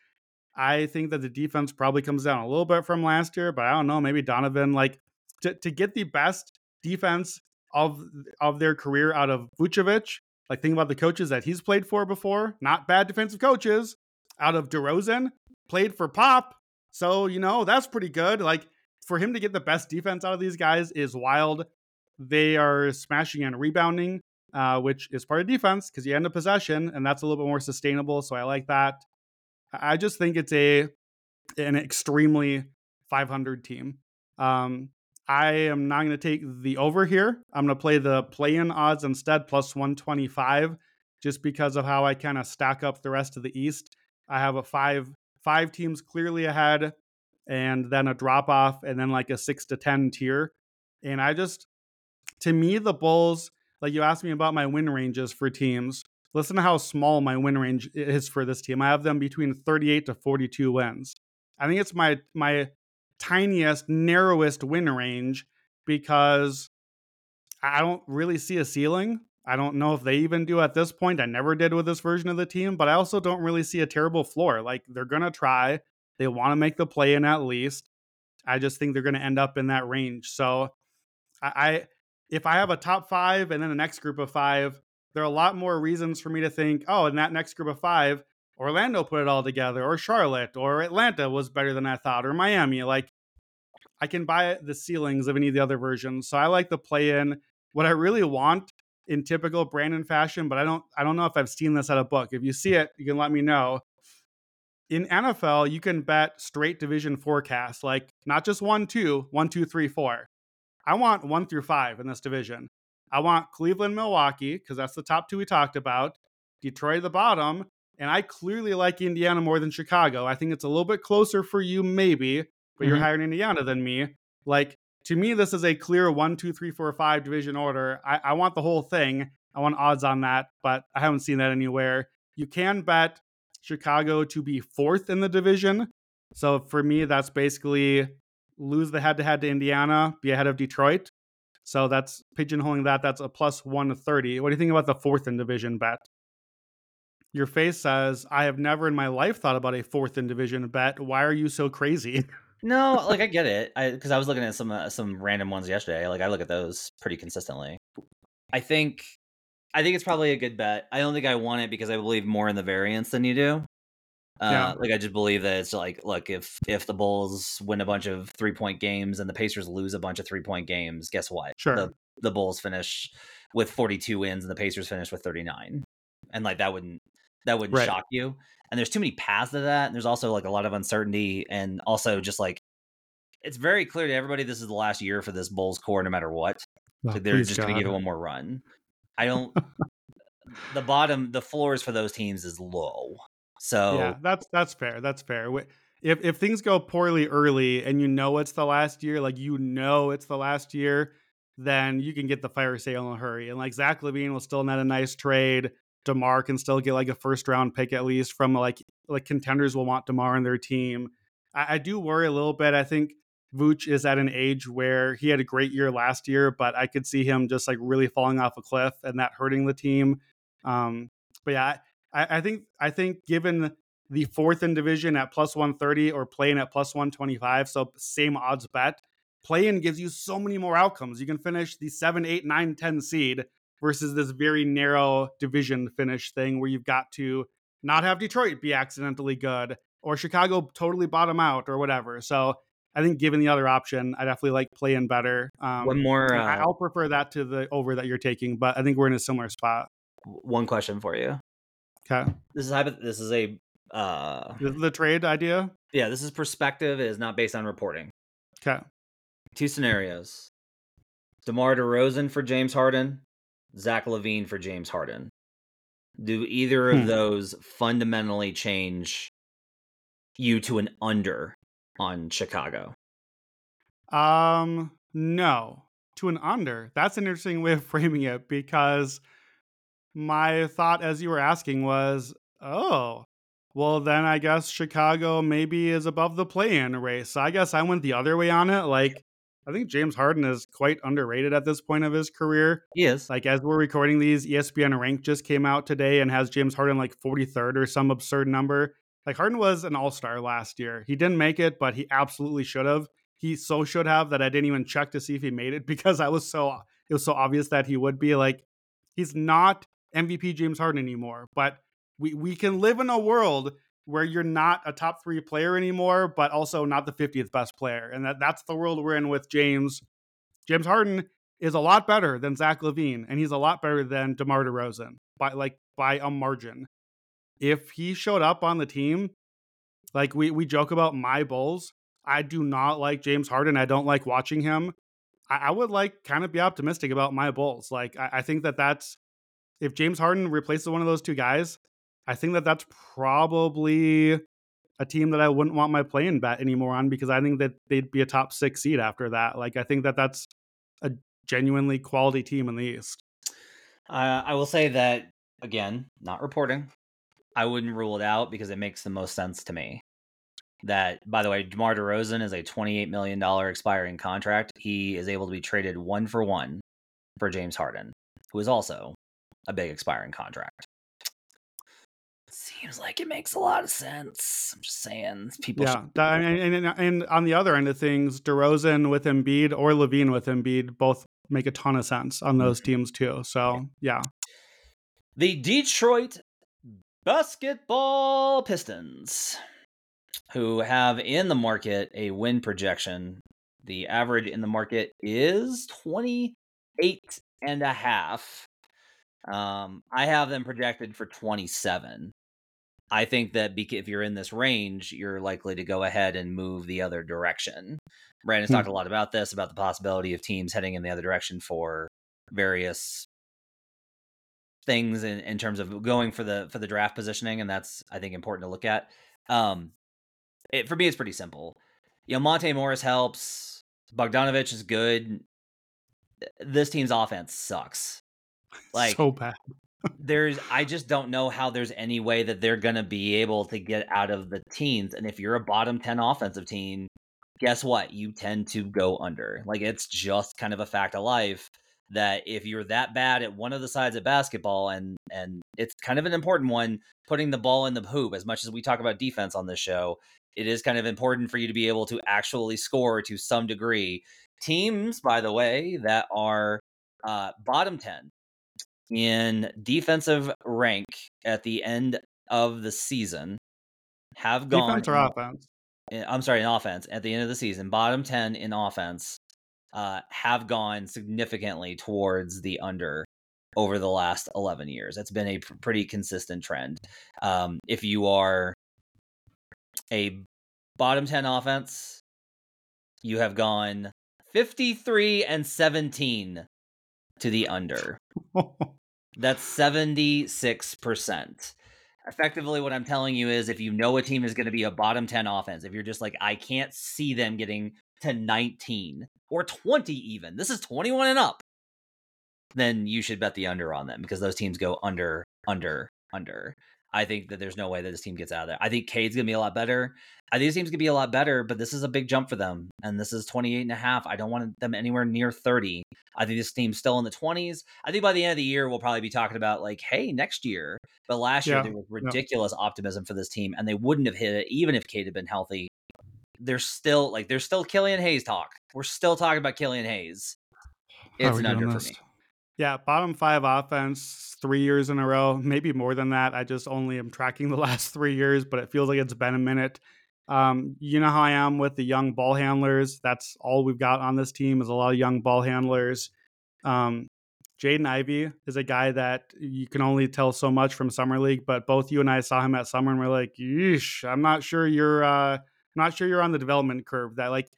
I think that the defense probably comes down a little bit from last year, but I don't know. Maybe Donovan, like to, to get the best defense of of their career out of Vucevic. Like think about the coaches that he's played for before. Not bad defensive coaches. Out of DeRozan, played for Pop. So, you know, that's pretty good. Like for him to get the best defense out of these guys is wild. They are smashing and rebounding, uh, which is part of defense because you end up possession, and that's a little bit more sustainable. So I like that. I I just think it's a an extremely 500 team. Um, I am not going to take the over here. I'm going to play the play-in odds instead, plus 125, just because of how I kind of stack up the rest of the East. I have a five five teams clearly ahead, and then a drop off, and then like a six to ten tier. And I just, to me, the Bulls. Like you asked me about my win ranges for teams. Listen to how small my win range is for this team. I have them between 38 to 42 wins. I think it's my my tiniest, narrowest win range because I don't really see a ceiling. I don't know if they even do at this point. I never did with this version of the team, but I also don't really see a terrible floor. Like they're gonna try. They want to make the play in at least. I just think they're gonna end up in that range. So I, I if I have a top five and then the next group of five, there are a lot more reasons for me to think, oh, in that next group of five, Orlando put it all together, or Charlotte, or Atlanta was better than I thought, or Miami. Like, I can buy the ceilings of any of the other versions. So I like the play in. What I really want in typical Brandon fashion, but I don't I don't know if I've seen this at a book. If you see it, you can let me know. In NFL, you can bet straight division forecast, like not just one, two, one, two, three, four. I want one through five in this division. I want Cleveland, Milwaukee, because that's the top two we talked about. Detroit at the bottom. And I clearly like Indiana more than Chicago. I think it's a little bit closer for you, maybe, but you're Mhm. higher in Indiana than me. Like, to me, this is a clear one, two, three, four, five division order. I, I want the whole thing. I want odds on that, but I haven't seen that anywhere. You can bet Chicago to be fourth in the division. So for me, that's basically lose the head to head to Indiana, be ahead of Detroit. So that's pigeonholing that. That's a plus 130. What do you think about the fourth in division bet? Your face says, I have never in my life thought about a fourth in division bet. Why are you so crazy? No, like I get it. I because I was looking at some uh, some random ones yesterday. Like I look at those pretty consistently. I think I think it's probably a good bet. I don't think I want it because I believe more in the variance than you do. Uh, Yeah. Like I just believe that it's like, look, if if the Bulls win a bunch of three point games and the Pacers lose a bunch of three point games, guess what? Sure. The the Bulls finish with forty two wins and the Pacers finish with thirty nine, and like that wouldn't that wouldn't Right. shock you. And there's too many paths to that. And there's also like a lot of uncertainty and also just like it's very clear to everybody this is the last year for this Bulls core, no matter what. Oh, so they're just going to give it one more run. I don't. the bottom, the floors for those teams is low. So Yeah, that's that's fair. That's fair. If if things go poorly early and you know it's the last year, like you know it's the last year, then you can get the fire sale in a hurry. And like Zach LaVine will still net a nice trade. Demar can still get like a first round pick at least from like like contenders will want Demar in their team. I, I do worry a little bit. I think Vooch is at an age where he had a great year last year, but I could see him just like really falling off a cliff and that hurting the team. Um, but yeah, I, I think I think given the fourth in division at plus 130 or playing at plus 125, so same odds bet, play-in gives you so many more outcomes. You can finish the 7, 8, 9, 10 seed versus this very narrow division finish thing where you've got to not have Detroit be accidentally good or Chicago totally bottom out or whatever. So I think given the other option, I definitely like play-in better. Um, One more. Uh, I'll prefer that to the over that you're taking, but I think we're in a similar spot. one question for you. Okay. This is this is a uh This is the trade idea. yeah, this is perspective. It is not based on reporting. Okay. Two scenarios: DeMar DeRozan for James Harden, Zach LaVine for James Harden. Do either of Hmm. those fundamentally change you to an under on Chicago? Um, no, to an under. That's an interesting way of framing it because my thought as you were asking was, oh, well, then I guess Chicago maybe is above the play in race. So I guess I went the other way on it. Like, I think James Harden is quite underrated at this point of his career. He is. Like, as we're recording these, ESPN rank just came out today and has James Harden like 43rd or some absurd number. Like, Harden was an all star last year. He didn't make it, but he absolutely should have. He so should have that I didn't even check to see if he made it because I was so, it was so obvious that he would be. Like, he's not MVP James Harden anymore, but we, we can live in a world where you're not a top three player anymore, but also not the 50th best player. And that, that's the world we're in with James. James Harden is a lot better than Zach LaVine, and he's a lot better than DeMar DeRozan by like by a margin. If he showed up on the team, like we we joke about my Bulls, I do not like James Harden. I don't like watching him. I, I would like kind of be optimistic about my Bulls. Like I, I think that that's if James Harden replaces one of those two guys, I think that that's probably a team that I wouldn't want my playing bet anymore on because I think that they'd be a top six seed after that. Like I think that that's a genuinely quality team in the East. Uh, I will say that again, not reporting. I wouldn't rule it out because it makes the most sense to me. That, by the way, DeMar DeRozan is a $28 million expiring contract. He is able to be traded one for one for James Harden, who is also a big expiring contract. Seems like it makes a lot of sense. I'm just saying, people. Yeah, should- that- and, and, and on the other end of things, DeRozan with Embiid or LaVine with Embiid both make a ton of sense on those teams too. So yeah, The Detroit Basketball Pistons, who have in the market a win projection. The average in the market is 28 and a half. Um, I have them projected for 27. I think that if you're in this range, you're likely to go ahead and move the other direction. Brandon's Hmm. talked a lot about this, about the possibility of teams heading in the other direction for various things in, in terms of going for the for the draft positioning, and that's I think important to look at. Um, it, for me, it's pretty simple. You know, Monte Morris helps. Bogdanovic is good. This team's offense sucks. Like so bad. There's I just don't know how there's any way that they're gonna be able to get out of the teens. And if you're a bottom ten offensive team, guess what? You tend to go under. Like it's just kind of a fact of life that if you're that bad at one of the sides of basketball and and it's kind of an important one, putting the ball in the hoop, as much as we talk about defense on this show, it is kind of important for you to be able to actually score to some degree. Teams, by the way, that are uh, bottom 10 in defensive rank at the end of the season have gone. Defense or offense? in- I'm sorry, in offense at the end of the season, bottom 10 in offense uh, have gone significantly towards the under over the last 11 years. That's been a pr- pretty consistent trend. Um, if you are a bottom 10 offense, you have gone 53 and 17 to the under. That's 76%. Effectively, what I'm telling you is if you know a team is going to be a bottom 10 offense, if you're just like, I can't see them getting to 19 or 20 even, this is 21 and up, then you should bet the under on them because those teams go under, under, under. I think that there's no way that this team gets out of there. I think Cade's going to be a lot better. I think this team's going to be a lot better, but this is a big jump for them. And this is 28 and a half. I don't want them anywhere near 30. I think this team's still in the 20s. I think by the end of the year, we'll probably be talking about like, hey, next year. But last year, Yeah, there was ridiculous optimism for this team, and they wouldn't have hit it even if Cade had been healthy. there's still like there's still Killian Hayes talk. We're still talking about Killian Hayes. It's an under for me. Yeah, bottom five offense three years in a row, maybe more than that. I just only am tracking the last three years, but it feels like it's been a minute. Um, you know how I am with the young ball handlers. That's all we've got on this team is a lot of young ball handlers. Um, Jaden Ivey is a guy that you can only tell so much from summer league, but both you and I saw him at summer and we're like, yeesh, I'm not sure you're uh not sure you're on the development curve. That like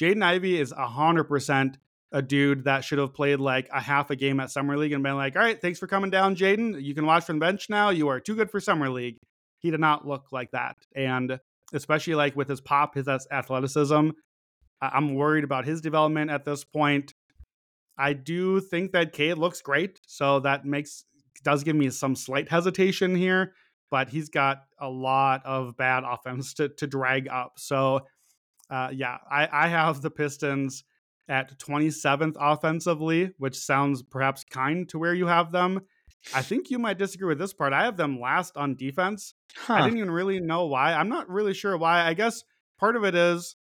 Jaden Ivey is hundred percent a dude that should have played like a half a game at summer league and been like, all right, thanks for coming down, Jaden. You can watch from the bench now. You are too good for summer league. He did not look like that, and especially like with his pop, his athleticism, I'm worried about his development at this point. I do think that Cade looks great, so that makes does give me some slight hesitation here. But he's got a lot of bad offense to to drag up. So, uh, yeah, I, I have the Pistons at 27th offensively, which sounds perhaps kind to where you have them. I think you might disagree with this part. I have them last on defense. I didn't even really know why. I'm not really sure why. I guess part of it is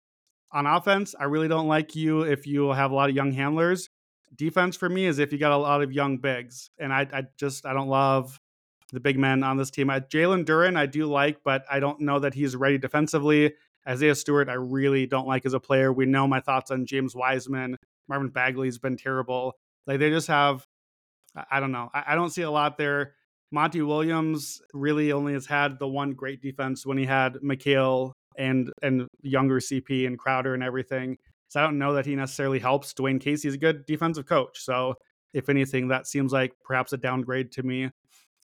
on offense, I really don't like you if you have a lot of young handlers. Defense for me is if you got a lot of young bigs. And I, I just I don't love the big men on this team. I- Jalen Duren, I do like, but I don't know that he's ready defensively. Isaiah Stewart, I really don't like as a player. We know my thoughts on James Wiseman. Marvin Bagley's been terrible. Like they just have, I- don't know. I, I don't see a lot there. Monty Williams really only has had the one great defense when he had Mikal and and younger CP and Crowder and everything. So I don't know that he necessarily helps. Dwane Casey's a good defensive coach. So if anything, that seems like perhaps a downgrade to me.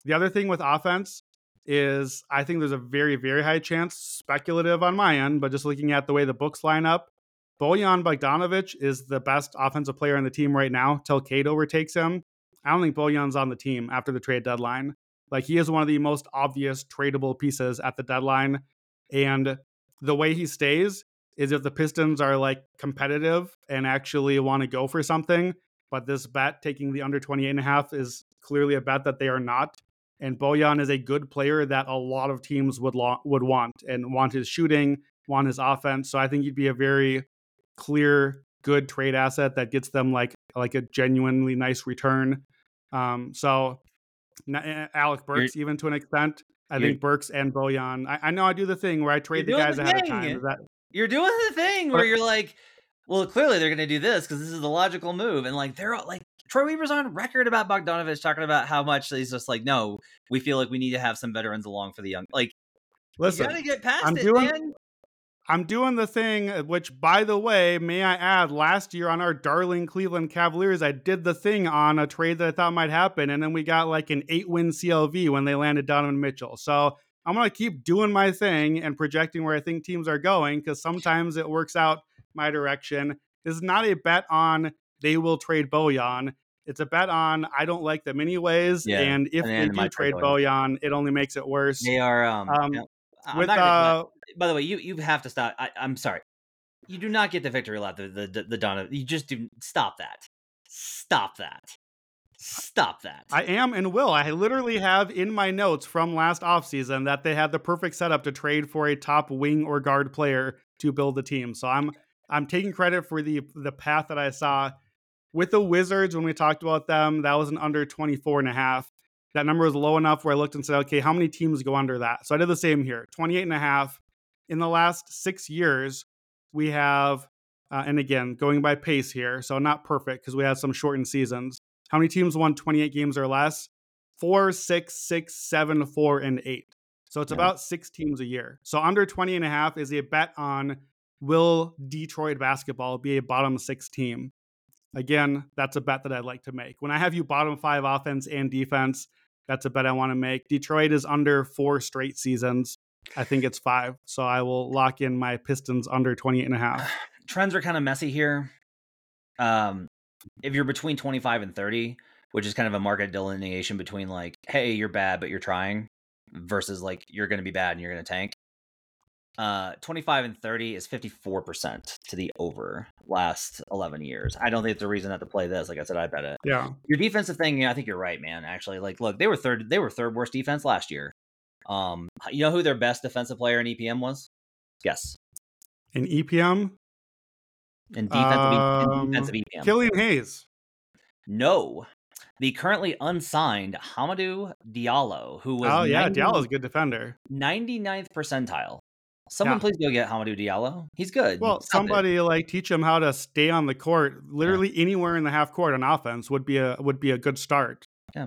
The other thing with offense is I think there's a very, very high chance, speculative on my end, but just looking at the way the books line up, Bojan Bogdanovic is the best offensive player on the team right now till Cade overtakes him. I don't think Bojan's on the team after the trade deadline. Like he is one of the most obvious tradable pieces at the deadline. And the way he stays is if the Pistons are like competitive and actually want to go for something, but this bet taking the under 28 and a half is clearly a bet that they are not. And Bojan is a good player that a lot of teams would lo- would want and want his shooting, want his offense. So I think he'd be a very clear, good trade asset that gets them like like a genuinely nice return. Um, so n- eh, Alec Burks, even to an extent, I think Burks and Bojan. I, I know I do the thing where I trade the guys the ahead of time. Is that You're doing the thing where you're like, well, clearly they're going to do this because this is the logical move, and like they're all like. Troy Weaver's on record about Bogdanovic talking about how much he's just like, no, we feel like we need to have some veterans along for the young. Like, listen? you gotta get past I'm it, doing- man. I'm doing the thing, uh, which, by the way, may I add, last year on our darling Cleveland Cavaliers, I did the thing on a trade that I thought might happen, and then we got like an eight win CLV when they landed Donovan Mitchell. So I'm going to keep doing my thing and projecting where I think teams are going because sometimes it works out my direction. This is not a bet on they will trade Bojan. It's a bet on I don't like them anyways, Yeah, and if and they do trade Bojan, it only makes it worse. They are. Um, Um. With gonna- uh, by the way, you you have to stop. I, I'm sorry. You do not get the victory lap. The the the, the Donovan. You just do stop that. Stop that. Stop that. I am and will. I literally have in my notes from last offseason that they had the perfect setup to trade for a top wing or guard player to build the team. So I'm I'm taking credit for the the path that I saw with the Wizards when we talked about them. That was an under 24 and a half. That number was low enough where I looked and said, okay, how many teams go under that? So I did the same here 28 and a half. In the last six years, we have, uh, and again, going by pace here, so not perfect because we had some shortened seasons. How many teams won 28 games or less? Four, six, six, seven, four, and eight. So it's Yeah. about six teams a year. So under 20 and a half is a bet on will Detroit basketball be a bottom six team? Again, that's a bet that I'd like to make. When I have you bottom five offense and defense, that's a bet I want to make. Detroit is under four straight seasons. I think it's five. So I will lock in my Pistons under 28 and a half. Trends are kind of messy here. Um, if you're between 25 and 30, which is kind of a market delineation between like, hey, you're bad but you're trying, versus like you're going to be bad and you're going to tank. Uh, 25 and 30 is 54% to the over last 11 years. I don't think it's a reason not to play this. Like I said, I bet it. Yeah. Your defensive thing, yeah, I think you're right, man. Actually, like, look, they were third. They were third worst defense last year. Um, you know who their best defensive player in EPM was? Yes, In EPM, in defensive, in Um, defensive EPM. Killian Hayes. no, the currently unsigned Hamidou Diallo, who was Oh yeah, 90 Diallo's a good defender. 99th percentile. Someone Yeah. please go get Hamidou Diallo. He's good. Well, Stop it. somebody like teach him how to stay on the court. Literally anywhere in the half court on offense would be a would be a good start. Yeah.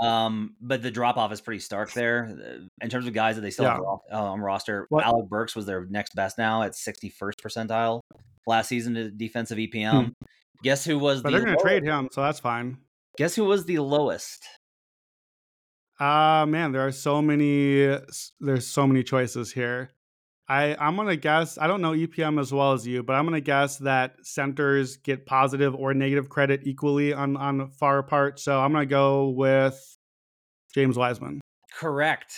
um, but the drop off is pretty stark there Uh, in terms of guys that they still have Yeah. ro- uh, on roster. What- Alec Burks was their next best now at 61st percentile last season to defensive EPM. Guess who was Hmm. But the they're going to trade him, so that's fine. Guess who was the lowest? Ah, man, there are so many. There's so many choices here. I I'm gonna guess. I don't know EPM as well as you, but I'm gonna guess that centers get positive or negative credit equally on on far apart. So I'm gonna go with James Wiseman. Correct.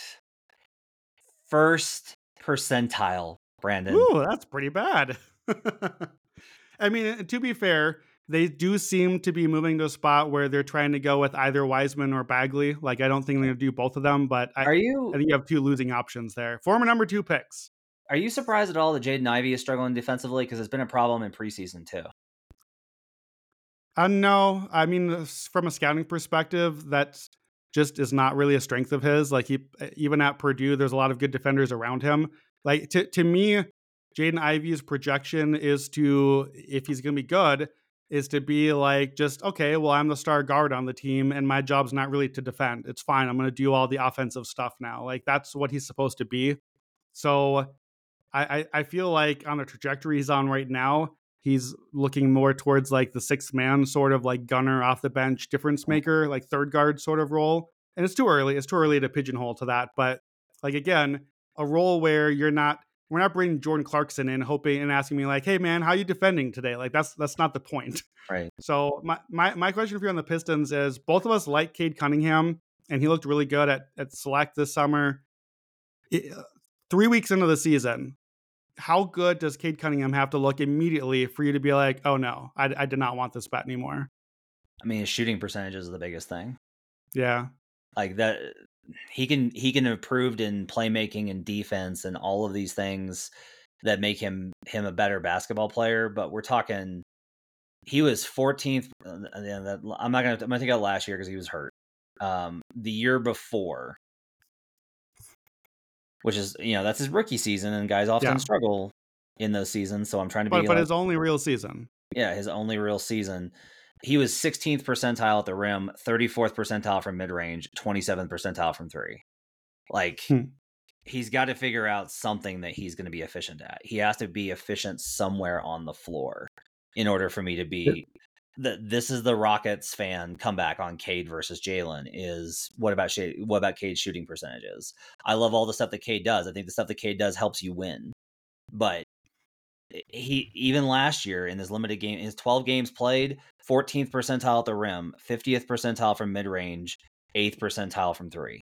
First percentile, Brandon. Ooh, that's pretty bad. I mean, to be fair, they do seem to be moving to a spot where they're trying to go with either Wiseman or Bagley. Like, I don't think they're gonna do both of them, but I, Are you I think you have two losing options there. Former number two picks. Are you surprised at all that Jaden Ivey is struggling defensively? Because it's been a problem in preseason too. Uh, no, I mean, from a scouting perspective, that just is not really a strength of his. Like he, uh, even at Purdue, there's a lot of good defenders around him. Like to to me, Jaden Ivey's projection is to, if he's going to be good, is to be like just okay. Well, I'm the star guard on the team, and my job's not really to defend. It's fine. I'm going to do all the offensive stuff now. Like that's what he's supposed to be. So, I I, I feel like on the trajectory he's on right now, he's looking more towards like the sixth man sort of like gunner off the bench difference maker like third guard sort of role. And it's too early it's too early to pigeonhole to that but like again a role where you're not we're not bringing jordan clarkson in hoping and asking me like hey man how you defending today? Like that's that's not the point. Right. so my, my my question for you on the pistons is both of us like cade cunningham and he looked really good at at select this summer. It- uh, three weeks into the season how good does Cade Cunningham have to look immediately for you to be like, oh no, I, I did not want this bet anymore? I mean, his shooting percentage is the biggest thing. Yeah. Like that, he can he can improved in playmaking and defense and all of these things that make him him a better basketball player. But we're talking, he was 14th. uh, I'm not gonna I'm gonna take out last year because he was hurt. Um, the year before, which is you know that's his rookie season, and guys often Yeah. struggle in those seasons. So I'm trying to be But, but like- his only real season. yeah, his only real season. He was 16th percentile at the rim, 34th percentile from mid range, 27th percentile from three. Like, Hmm. he's got to figure out something that he's going to be efficient at. He has to be efficient somewhere on the floor in order for me to be. The, this is the Rockets fan comeback on Cade versus Jalen. Is what about what about Cade's shooting percentages? I love all the stuff that Cade does. I think the stuff that Cade does helps you win, but he even last year in this limited game, his 12 games played, 14th percentile at the rim, 50th percentile from mid range, 8th percentile from three.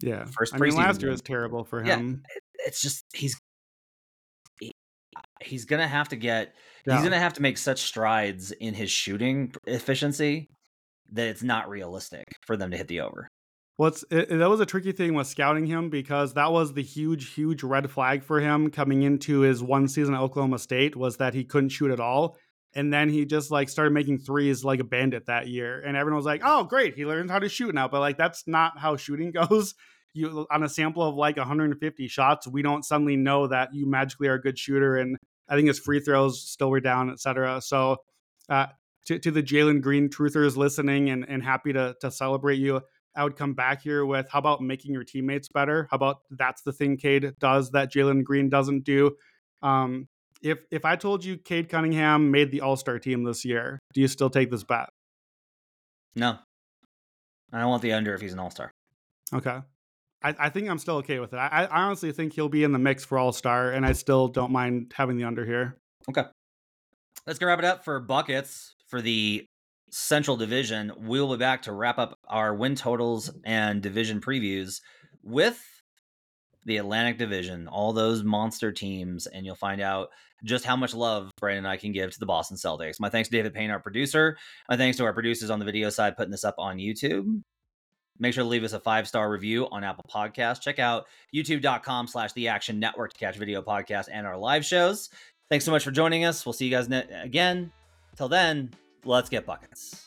Yeah. First I mean, last preseason year was terrible for him. Yeah. It's just he's he- he's gonna have to get Yeah. he's gonna have to make such strides in his shooting efficiency that it's not realistic for them to hit the over. Well, it, that was a tricky thing with scouting him because that was the huge, huge red flag for him coming into his one season at Oklahoma State was that he couldn't shoot at all. And then he just like started making threes like a bandit that year. And everyone was like, oh, great. He learned how to shoot now. But like, that's not how shooting goes. You on a sample of like 150 shots, we don't suddenly know that you magically are a good shooter. And I think his free throws still were down, et cetera. So, uh, to, to the Jalen Green truthers listening and, and happy to, to celebrate you, I would come back here with how about making your teammates better? How about that's the thing Cade does that Jalen Green doesn't do? Um, if if I told you Cade Cunningham made the All Star team this year, do you still take this bet? No. I don't want the under if he's an all star. Okay. I, I think I'm still okay with it. I, I honestly think he'll be in the mix for All Star, and I still don't mind having the under here. Okay. Let's go wrap it up for buckets for the Central Division. We'll be back to wrap up our win totals and division previews with the Atlantic Division, all those monster teams, and you'll find out just how much love Brandon and I can give to the Boston Celtics. My thanks to David Payne, our producer. My thanks to our producers on the video side putting this up on YouTube. Make sure to leave us a five star review on Apple Podcasts. Check out youtube.com slash the action network to catch video podcasts and our live shows. Thanks so much for joining us. We'll see you guys ne- again. Till then, let's get buckets.